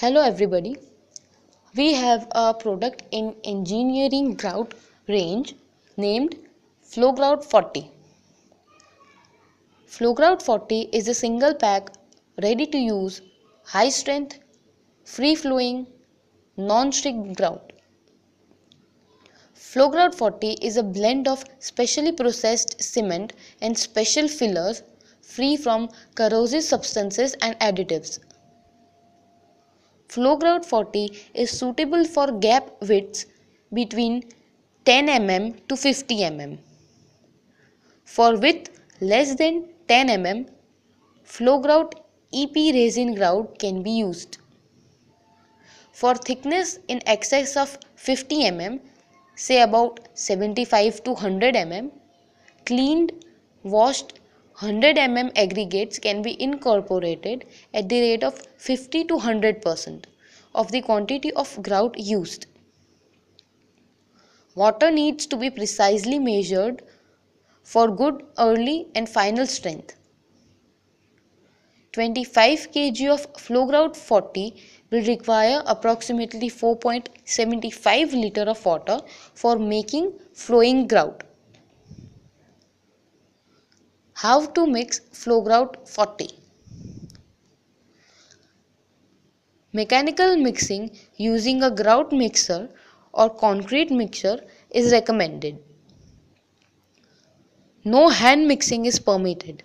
Hello everybody. We have a product in engineering grout range named FlowGrout 40. FlowGrout 40 is a single pack ready to use high strength free flowing non-shrink grout. FlowGrout 40 is a blend of specially processed cement and special fillers free from corrosive substances and additives. FlowGrout 40 is suitable for gap widths between 10 mm to 50 mm. For width less than 10 mm, flow FlowGrout EP resin grout can be used. For thickness in excess of 50 mm, say about 75 to 100 mm, cleaned, washed 100 mm aggregates can be incorporated at the rate of 50 to 100 percent of the quantity of grout used. Water needs to be precisely measured for good early and final strength. 25 kg of flow grout 40 will require approximately 4.75 liter of water for making flowing grout. How to mix flow grout 40 Mechanical mixing using a grout mixer or concrete mixer is recommended. No hand mixing is permitted.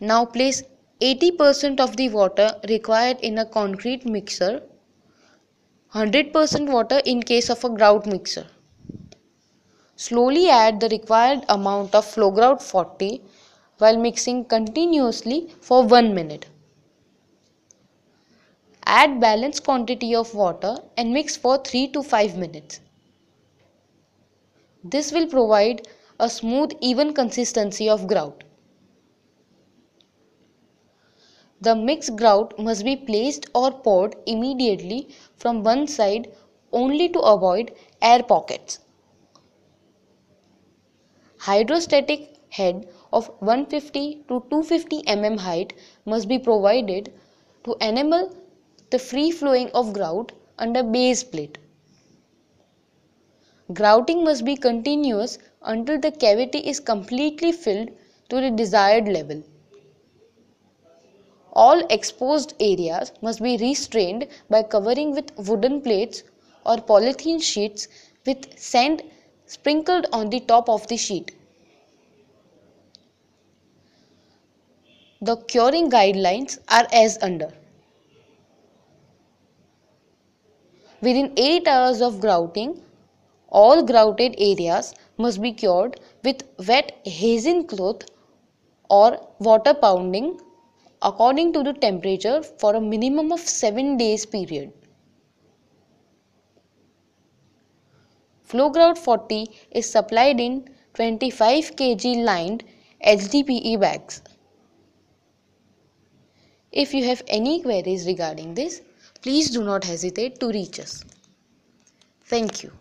Now place 80% of the water required in a concrete mixer, 100% water in case of a grout mixer. Slowly add the required amount of FlowGrout 40 while mixing continuously for 1 minute. Add balanced quantity of water and mix for 3 to 5 minutes. This will provide a smooth even consistency of grout. The mixed grout must be placed or poured immediately from one side only to avoid air pockets hydrostatic head of 150 to 250 mm height must be provided to enable the free flowing of grout under base plate. Grouting must be continuous until the cavity is completely filled to the desired level. All exposed areas must be restrained by covering with wooden plates or polythene sheets with sand sprinkled on the top of the sheet. The curing guidelines are as under. Within 8 hours of grouting, all grouted areas must be cured with wet hessian cloth or water ponding according to the temperature for a minimum of 7 days period. FlowGrout 40 is supplied in 25 kg lined HDPE bags. If you have any queries regarding this, please do not hesitate to reach us. Thank you.